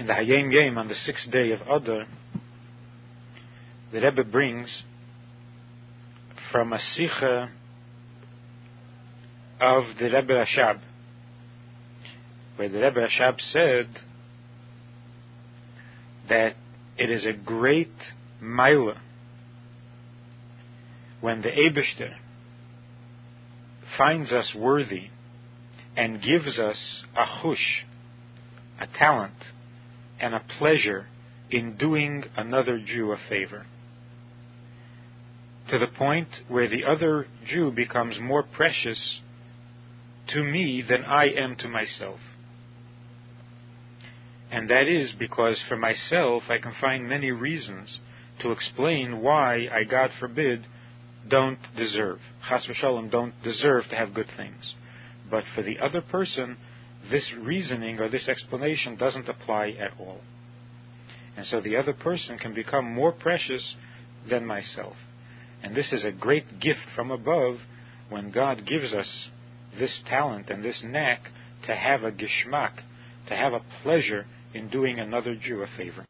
in the Hayom Yom on the sixth day of Adar, the Rebbe brings from a Sikha of the Rebbe Rashab, where the Rebbe Rashab said that it is a great maaleh when the Abishter finds us worthy and gives us a chush, a talent, and a pleasure in doing another Jew a favor. To the point where the other Jew becomes more precious to me than I am to myself. And that is because for myself I can find many reasons to explain why I, God forbid, don't deserve, chas v'shalom, don't deserve to have good things. But for the other person, this reasoning or this explanation doesn't apply at all. And so the other person can become more precious than myself. And this is a great gift from above when God gives us this talent and this knack to have a geschmack, to have a pleasure in doing another Jew a favor.